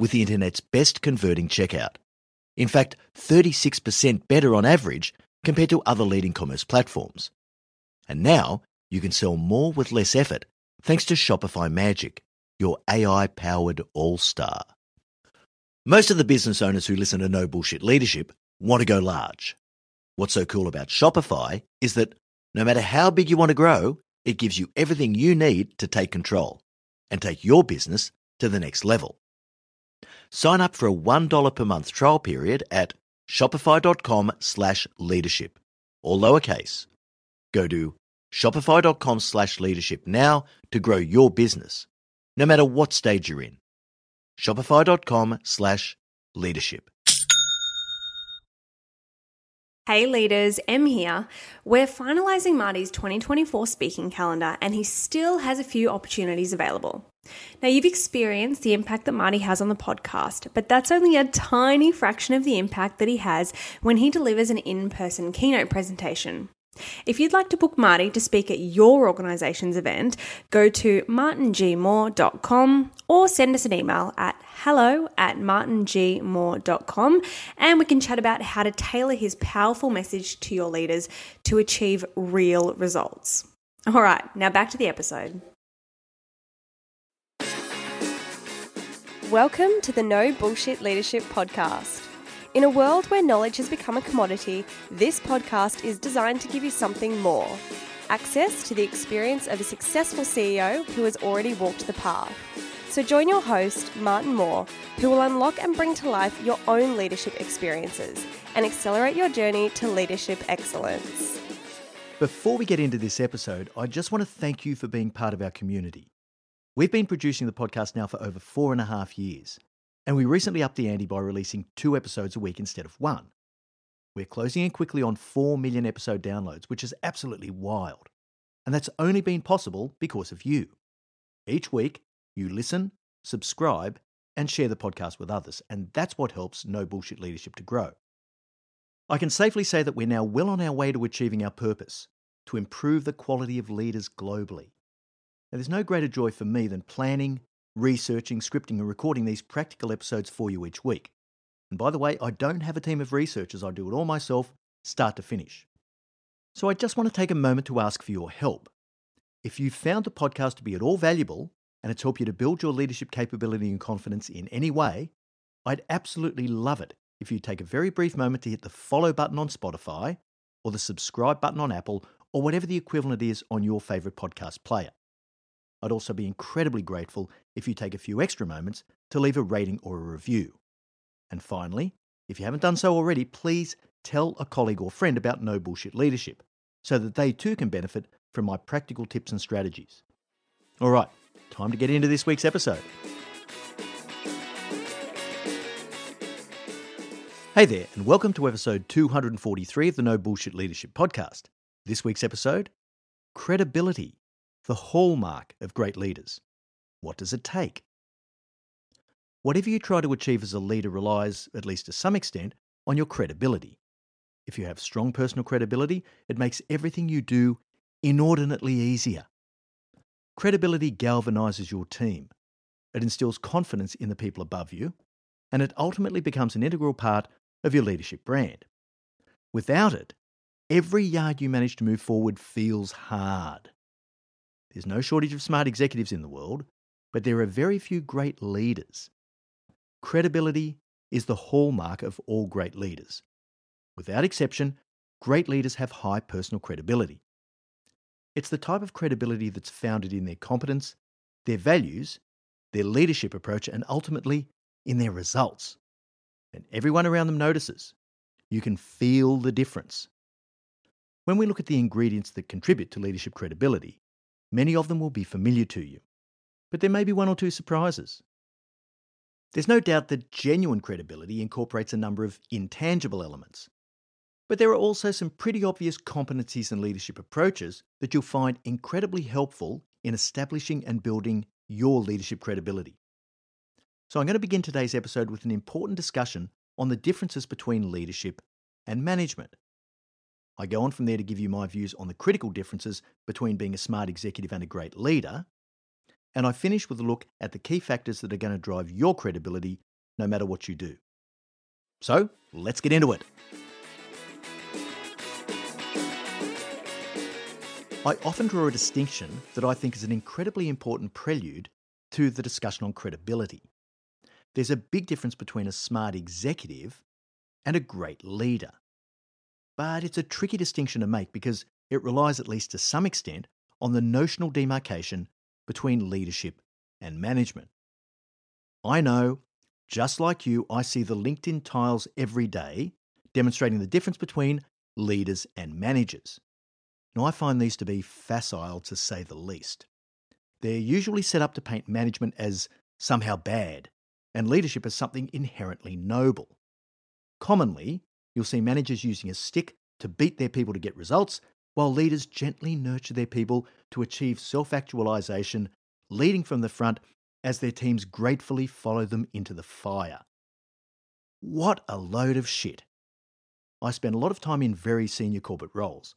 with the internet's best converting checkout. In fact, 36% better on average compared to other leading commerce platforms. And now you can sell more with less effort thanks to Shopify Magic, your AI powered all star. Most of the business owners who listen to No Bullshit Leadership want to go large. What's so cool about Shopify is that no matter how big you want to grow, it gives you everything you need to take control and take your business to the next level. Sign up for a $1 per month trial period at shopify.com slash leadership, or lowercase. Go to shopify.com slash leadership now to grow your business, no matter what stage you're in. Shopify.com slash leadership. Hey leaders, Em here. We're finalising Marty's 2024 speaking calendar and he still has a few opportunities available. Now, you've experienced the impact that Marty has on the podcast, but that's only a tiny fraction of the impact that he has when he delivers an in person keynote presentation. If you'd like to book Marty to speak at your organisation's event, go to martingmoore.com or send us an email at hello at martingmoore.com and we can chat about how to tailor his powerful message to your leaders to achieve real results. All right, now back to the episode. Welcome to the No Bullshit Leadership Podcast. In a world where knowledge has become a commodity, this podcast is designed to give you something more access to the experience of a successful CEO who has already walked the path. So join your host, Martin Moore, who will unlock and bring to life your own leadership experiences and accelerate your journey to leadership excellence. Before we get into this episode, I just want to thank you for being part of our community. We've been producing the podcast now for over four and a half years, and we recently upped the ante by releasing two episodes a week instead of one. We're closing in quickly on 4 million episode downloads, which is absolutely wild. And that's only been possible because of you. Each week, you listen, subscribe, and share the podcast with others, and that's what helps No Bullshit Leadership to grow. I can safely say that we're now well on our way to achieving our purpose to improve the quality of leaders globally. Now, there's no greater joy for me than planning, researching, scripting, and recording these practical episodes for you each week. And by the way, I don't have a team of researchers, I do it all myself, start to finish. So I just want to take a moment to ask for your help. If you found the podcast to be at all valuable and it's helped you to build your leadership capability and confidence in any way, I'd absolutely love it if you take a very brief moment to hit the follow button on Spotify or the subscribe button on Apple or whatever the equivalent is on your favorite podcast player. I'd also be incredibly grateful if you take a few extra moments to leave a rating or a review. And finally, if you haven't done so already, please tell a colleague or friend about No Bullshit Leadership so that they too can benefit from my practical tips and strategies. All right, time to get into this week's episode. Hey there, and welcome to episode 243 of the No Bullshit Leadership Podcast. This week's episode Credibility the hallmark of great leaders. What does it take? Whatever you try to achieve as a leader relies, at least to some extent, on your credibility. If you have strong personal credibility, it makes everything you do inordinately easier. Credibility galvanizes your team. It instills confidence in the people above you, and it ultimately becomes an integral part of your leadership brand. Without it, every yard you manage to move forward feels hard. There's no shortage of smart executives in the world, but there are very few great leaders. Credibility is the hallmark of all great leaders. Without exception, great leaders have high personal credibility. It's the type of credibility that's founded in their competence, their values, their leadership approach, and ultimately in their results. And everyone around them notices. You can feel the difference. When we look at the ingredients that contribute to leadership credibility, Many of them will be familiar to you, but there may be one or two surprises. There's no doubt that genuine credibility incorporates a number of intangible elements. But there are also some pretty obvious competencies and leadership approaches that you'll find incredibly helpful in establishing and building your leadership credibility. So, I'm going to begin today's episode with an important discussion on the differences between leadership and management. I go on from there to give you my views on the critical differences between being a smart executive and a great leader. And I finish with a look at the key factors that are going to drive your credibility no matter what you do. So, let's get into it. I often draw a distinction that I think is an incredibly important prelude to the discussion on credibility. There's a big difference between a smart executive and a great leader. But it's a tricky distinction to make because it relies, at least to some extent, on the notional demarcation between leadership and management. I know, just like you, I see the LinkedIn tiles every day demonstrating the difference between leaders and managers. Now, I find these to be facile to say the least. They're usually set up to paint management as somehow bad and leadership as something inherently noble. Commonly, you'll see managers using a stick to beat their people to get results, while leaders gently nurture their people to achieve self actualization, leading from the front as their teams gratefully follow them into the fire. What a load of shit. I spend a lot of time in very senior corporate roles,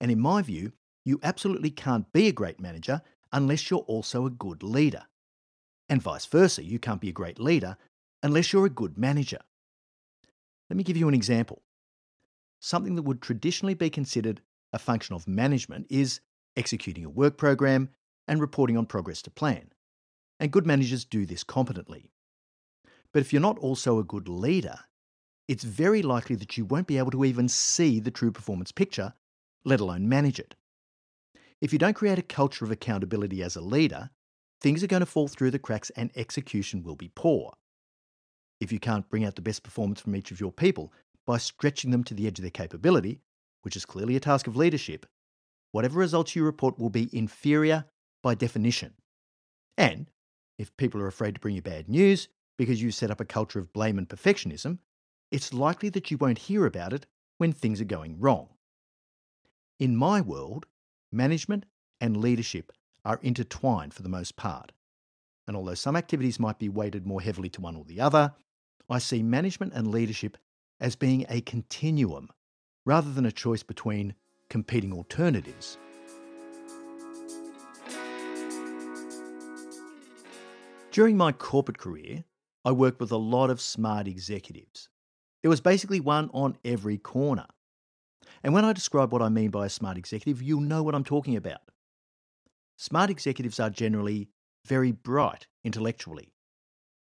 and in my view, you absolutely can't be a great manager unless you're also a good leader. And vice versa, you can't be a great leader unless you're a good manager. Let me give you an example. Something that would traditionally be considered a function of management is executing a work program and reporting on progress to plan. And good managers do this competently. But if you're not also a good leader, it's very likely that you won't be able to even see the true performance picture let alone manage it. If you don't create a culture of accountability as a leader, things are going to fall through the cracks and execution will be poor. If you can't bring out the best performance from each of your people by stretching them to the edge of their capability, which is clearly a task of leadership, whatever results you report will be inferior by definition. And if people are afraid to bring you bad news because you set up a culture of blame and perfectionism, it's likely that you won't hear about it when things are going wrong. In my world, management and leadership are intertwined for the most part. And although some activities might be weighted more heavily to one or the other, I see management and leadership as being a continuum rather than a choice between competing alternatives. During my corporate career, I worked with a lot of smart executives. There was basically one on every corner. And when I describe what I mean by a smart executive, you'll know what I'm talking about. Smart executives are generally very bright intellectually.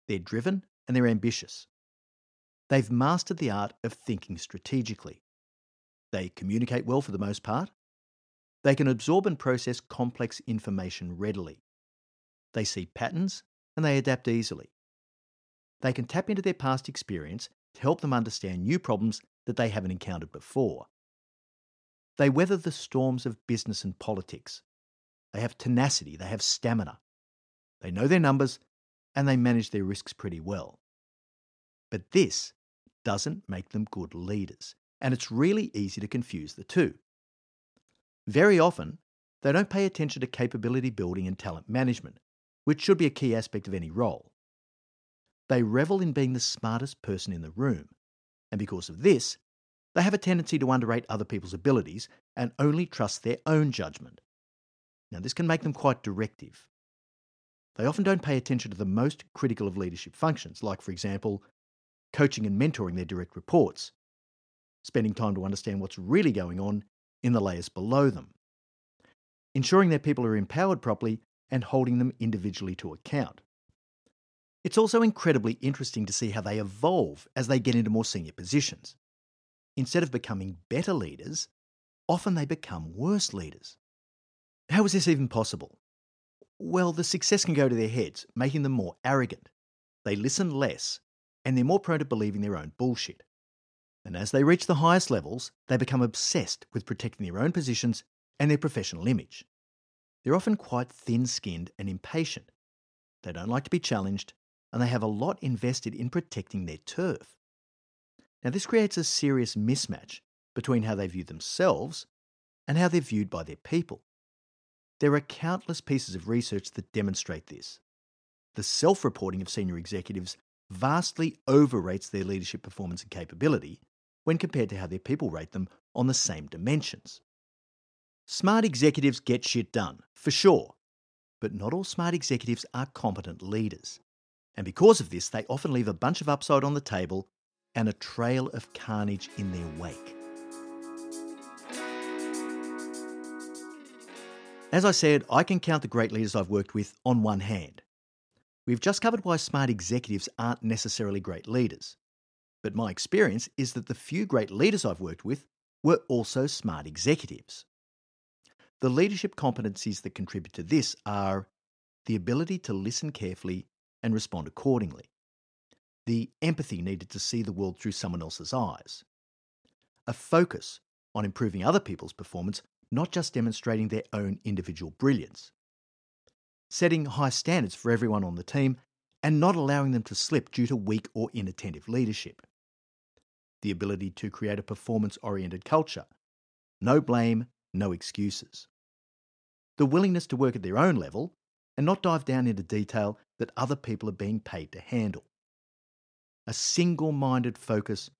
They're driven and they're ambitious. They've mastered the art of thinking strategically. They communicate well for the most part. They can absorb and process complex information readily. They see patterns and they adapt easily. They can tap into their past experience to help them understand new problems that they haven't encountered before. They weather the storms of business and politics. They have tenacity, they have stamina. They know their numbers, and they manage their risks pretty well. But this doesn't make them good leaders, and it's really easy to confuse the two. Very often, they don't pay attention to capability building and talent management, which should be a key aspect of any role. They revel in being the smartest person in the room, and because of this, they have a tendency to underrate other people's abilities and only trust their own judgment. Now, this can make them quite directive. They often don't pay attention to the most critical of leadership functions, like, for example, coaching and mentoring their direct reports, spending time to understand what's really going on in the layers below them, ensuring their people are empowered properly, and holding them individually to account. It's also incredibly interesting to see how they evolve as they get into more senior positions instead of becoming better leaders, often they become worse leaders. How is this even possible? Well, the success can go to their heads, making them more arrogant. They listen less, and they're more prone to believing their own bullshit. And as they reach the highest levels, they become obsessed with protecting their own positions and their professional image. They're often quite thin skinned and impatient. They don't like to be challenged, and they have a lot invested in protecting their turf. Now, this creates a serious mismatch between how they view themselves and how they're viewed by their people. There are countless pieces of research that demonstrate this. The self reporting of senior executives vastly overrates their leadership performance and capability when compared to how their people rate them on the same dimensions. Smart executives get shit done, for sure, but not all smart executives are competent leaders. And because of this, they often leave a bunch of upside on the table and a trail of carnage in their wake. As I said, I can count the great leaders I've worked with on one hand. We've just covered why smart executives aren't necessarily great leaders. But my experience is that the few great leaders I've worked with were also smart executives. The leadership competencies that contribute to this are the ability to listen carefully and respond accordingly, the empathy needed to see the world through someone else's eyes, a focus on improving other people's performance, not just demonstrating their own individual brilliance, setting high standards for everyone on the team and not allowing them to slip due to weak or inattentive leadership, the ability to create a performance oriented culture, no blame, no excuses, the willingness to work at their own level and not dive down into detail that other people are being paid to handle. A single minded focus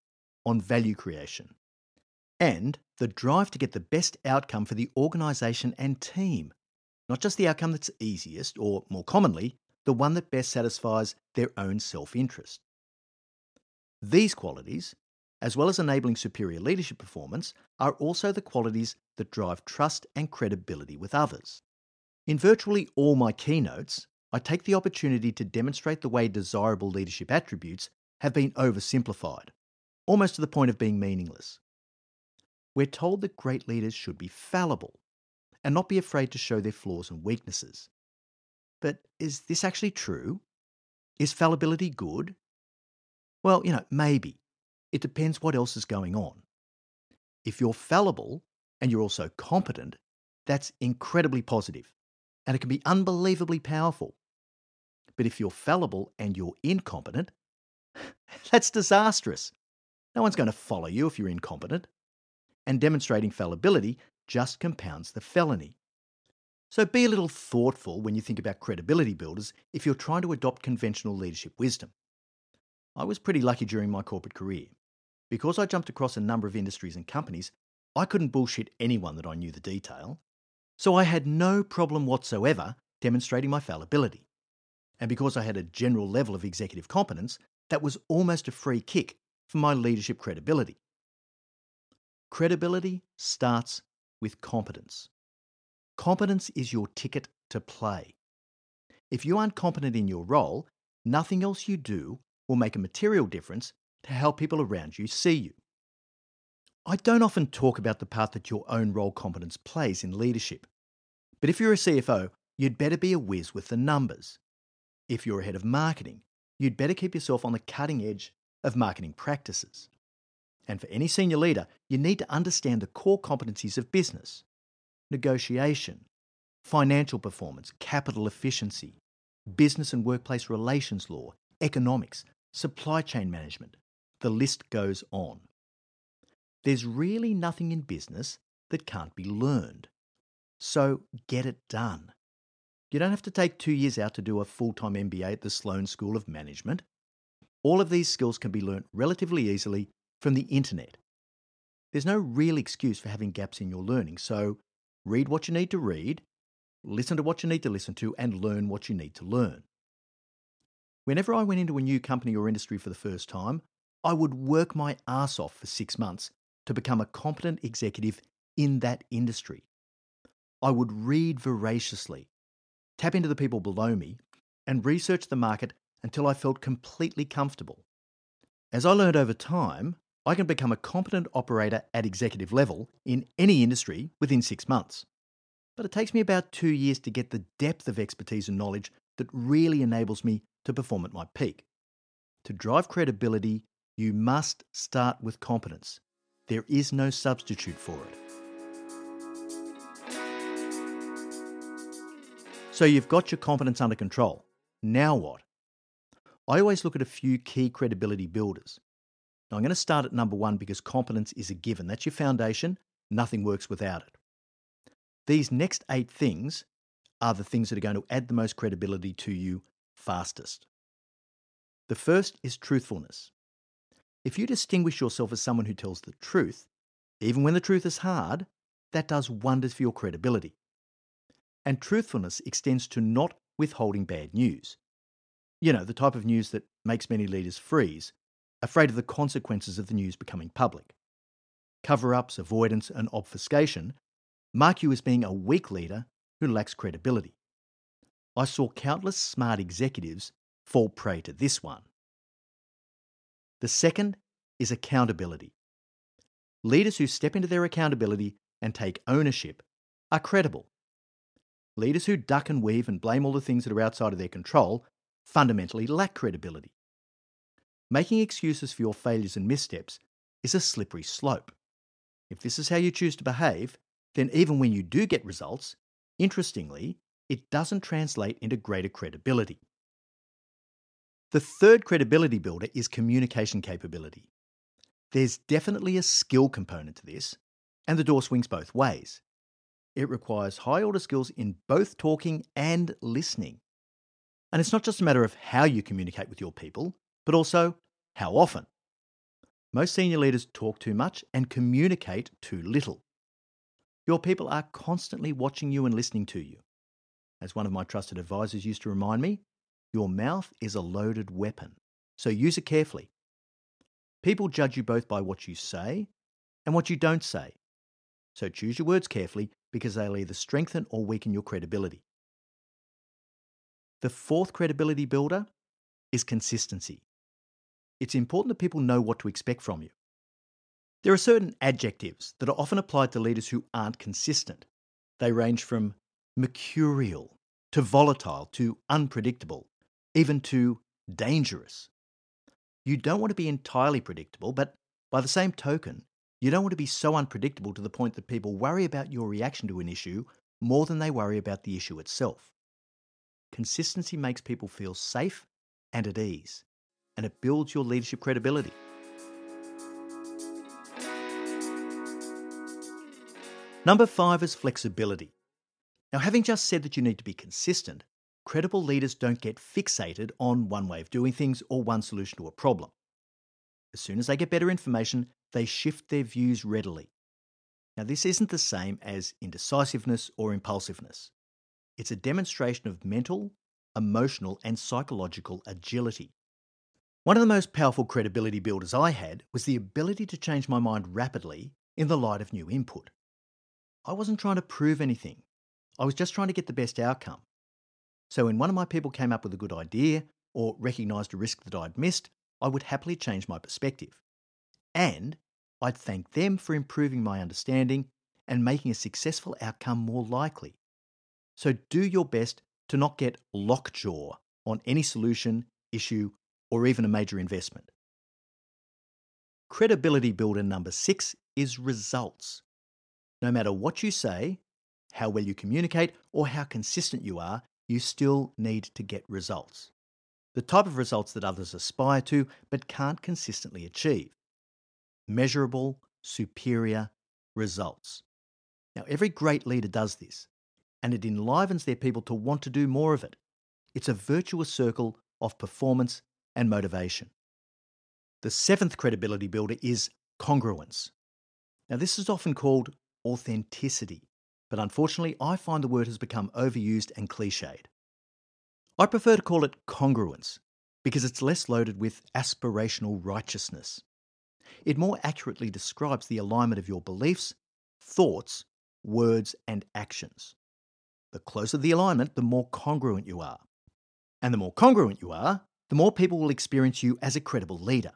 on value creation. And the drive to get the best outcome for the organisation and team, not just the outcome that's easiest, or more commonly, the one that best satisfies their own self interest. These qualities, as well as enabling superior leadership performance, are also the qualities that drive trust and credibility with others. In virtually all my keynotes, I take the opportunity to demonstrate the way desirable leadership attributes have been oversimplified, almost to the point of being meaningless. We're told that great leaders should be fallible and not be afraid to show their flaws and weaknesses. But is this actually true? Is fallibility good? Well, you know, maybe. It depends what else is going on. If you're fallible and you're also competent, that's incredibly positive and it can be unbelievably powerful. But if you're fallible and you're incompetent, that's disastrous. No one's going to follow you if you're incompetent. And demonstrating fallibility just compounds the felony. So be a little thoughtful when you think about credibility builders if you're trying to adopt conventional leadership wisdom. I was pretty lucky during my corporate career. Because I jumped across a number of industries and companies, I couldn't bullshit anyone that I knew the detail. So I had no problem whatsoever demonstrating my fallibility. And because I had a general level of executive competence, that was almost a free kick for my leadership credibility. Credibility starts with competence. Competence is your ticket to play. If you aren't competent in your role, nothing else you do will make a material difference to how people around you see you. I don't often talk about the part that your own role competence plays in leadership. But if you're a CFO, you'd better be a whiz with the numbers. If you're a head of marketing, you'd better keep yourself on the cutting edge of marketing practices. And for any senior leader, you need to understand the core competencies of business negotiation, financial performance, capital efficiency, business and workplace relations law, economics, supply chain management. The list goes on. There's really nothing in business that can't be learned. So get it done. You don't have to take two years out to do a full time MBA at the Sloan School of Management. All of these skills can be learnt relatively easily from the internet. There's no real excuse for having gaps in your learning, so read what you need to read, listen to what you need to listen to, and learn what you need to learn. Whenever I went into a new company or industry for the first time, I would work my ass off for six months to become a competent executive in that industry. I would read voraciously, tap into the people below me, and research the market until I felt completely comfortable. As I learned over time, I can become a competent operator at executive level in any industry within six months. But it takes me about two years to get the depth of expertise and knowledge that really enables me to perform at my peak. To drive credibility, you must start with competence. There is no substitute for it. So you've got your competence under control. Now what? I always look at a few key credibility builders. Now, I'm going to start at number one because competence is a given. That's your foundation. Nothing works without it. These next eight things are the things that are going to add the most credibility to you fastest. The first is truthfulness. If you distinguish yourself as someone who tells the truth, even when the truth is hard, that does wonders for your credibility. And truthfulness extends to not withholding bad news. You know, the type of news that makes many leaders freeze, afraid of the consequences of the news becoming public. Cover ups, avoidance, and obfuscation mark you as being a weak leader who lacks credibility. I saw countless smart executives fall prey to this one. The second is accountability. Leaders who step into their accountability and take ownership are credible. Leaders who duck and weave and blame all the things that are outside of their control fundamentally lack credibility. Making excuses for your failures and missteps is a slippery slope. If this is how you choose to behave, then even when you do get results, interestingly, it doesn't translate into greater credibility. The third credibility builder is communication capability. There's definitely a skill component to this, and the door swings both ways. It requires high order skills in both talking and listening. And it's not just a matter of how you communicate with your people, but also how often. Most senior leaders talk too much and communicate too little. Your people are constantly watching you and listening to you. As one of my trusted advisors used to remind me, your mouth is a loaded weapon, so use it carefully. People judge you both by what you say and what you don't say. So choose your words carefully because they'll either strengthen or weaken your credibility. The fourth credibility builder is consistency. It's important that people know what to expect from you. There are certain adjectives that are often applied to leaders who aren't consistent. They range from mercurial to volatile to unpredictable, even to dangerous. You don't want to be entirely predictable, but by the same token, you don't want to be so unpredictable to the point that people worry about your reaction to an issue more than they worry about the issue itself. Consistency makes people feel safe and at ease, and it builds your leadership credibility. Number five is flexibility. Now, having just said that you need to be consistent, credible leaders don't get fixated on one way of doing things or one solution to a problem. As soon as they get better information, they shift their views readily. Now, this isn't the same as indecisiveness or impulsiveness. It's a demonstration of mental, emotional, and psychological agility. One of the most powerful credibility builders I had was the ability to change my mind rapidly in the light of new input. I wasn't trying to prove anything, I was just trying to get the best outcome. So when one of my people came up with a good idea or recognised a risk that I'd missed, I would happily change my perspective. And I'd thank them for improving my understanding and making a successful outcome more likely. So do your best to not get lockjaw on any solution, issue, or even a major investment. Credibility builder number six is results. No matter what you say, how well you communicate, or how consistent you are, you still need to get results. The type of results that others aspire to but can't consistently achieve. Measurable, superior results. Now, every great leader does this, and it enlivens their people to want to do more of it. It's a virtuous circle of performance and motivation. The seventh credibility builder is congruence. Now, this is often called authenticity but unfortunately, I find the word has become overused and cliched. I prefer to call it congruence because it's less loaded with aspirational righteousness. It more accurately describes the alignment of your beliefs, thoughts, words, and actions. The closer the alignment, the more congruent you are. And the more congruent you are, the more people will experience you as a credible leader.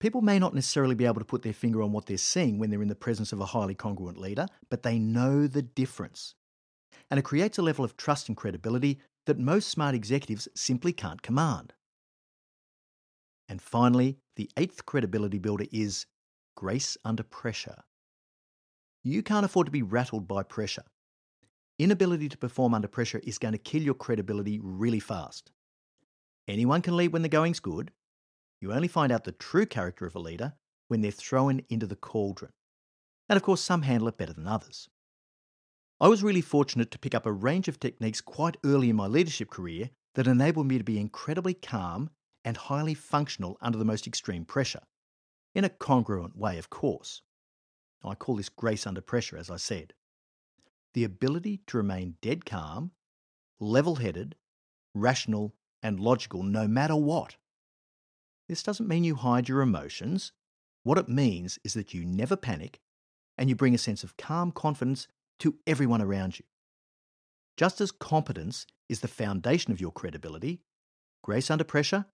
People may not necessarily be able to put their finger on what they're seeing when they're in the presence of a highly congruent leader, but they know the difference. And it creates a level of trust and credibility that most smart executives simply can't command. And finally, the eighth credibility builder is grace under pressure. You can't afford to be rattled by pressure. Inability to perform under pressure is going to kill your credibility really fast. Anyone can lead when the going's good. You only find out the true character of a leader when they're thrown into the cauldron. And of course, some handle it better than others. I was really fortunate to pick up a range of techniques quite early in my leadership career that enabled me to be incredibly calm and highly functional under the most extreme pressure. In a congruent way, of course. I call this grace under pressure, as I said. The ability to remain dead calm, level headed, rational, and logical no matter what. This doesn't mean you hide your emotions. What it means is that you never panic and you bring a sense of calm confidence to everyone around you. Just as competence is the foundation of your credibility, grace under pressure,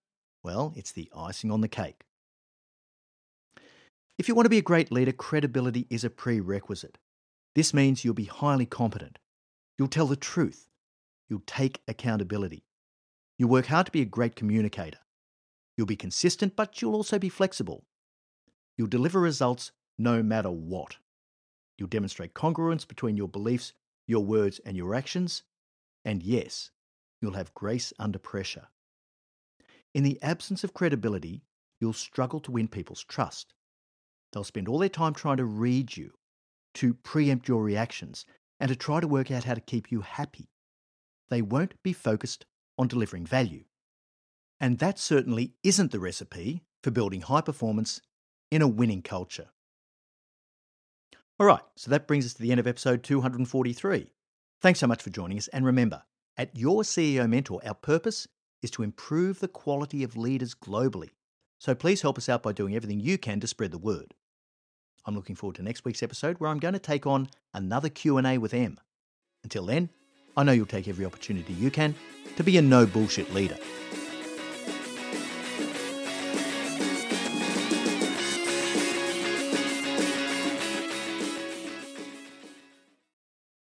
well, it's the icing on the cake. If you want to be a great leader, credibility is a prerequisite. This means you'll be highly competent. You'll tell the truth. You'll take accountability. You'll work hard to be a great communicator. You'll be consistent, but you'll also be flexible. You'll deliver results no matter what. You'll demonstrate congruence between your beliefs, your words, and your actions. And yes, you'll have grace under pressure. In the absence of credibility, you'll struggle to win people's trust. They'll spend all their time trying to read you, to preempt your reactions, and to try to work out how to keep you happy. They won't be focused on delivering value. And that certainly isn't the recipe for building high performance in a winning culture. All right, so that brings us to the end of episode 243. Thanks so much for joining us. And remember, at Your CEO Mentor, our purpose is to improve the quality of leaders globally. So please help us out by doing everything you can to spread the word. I'm looking forward to next week's episode where I'm going to take on another Q&A with Em. Until then, I know you'll take every opportunity you can to be a no bullshit leader.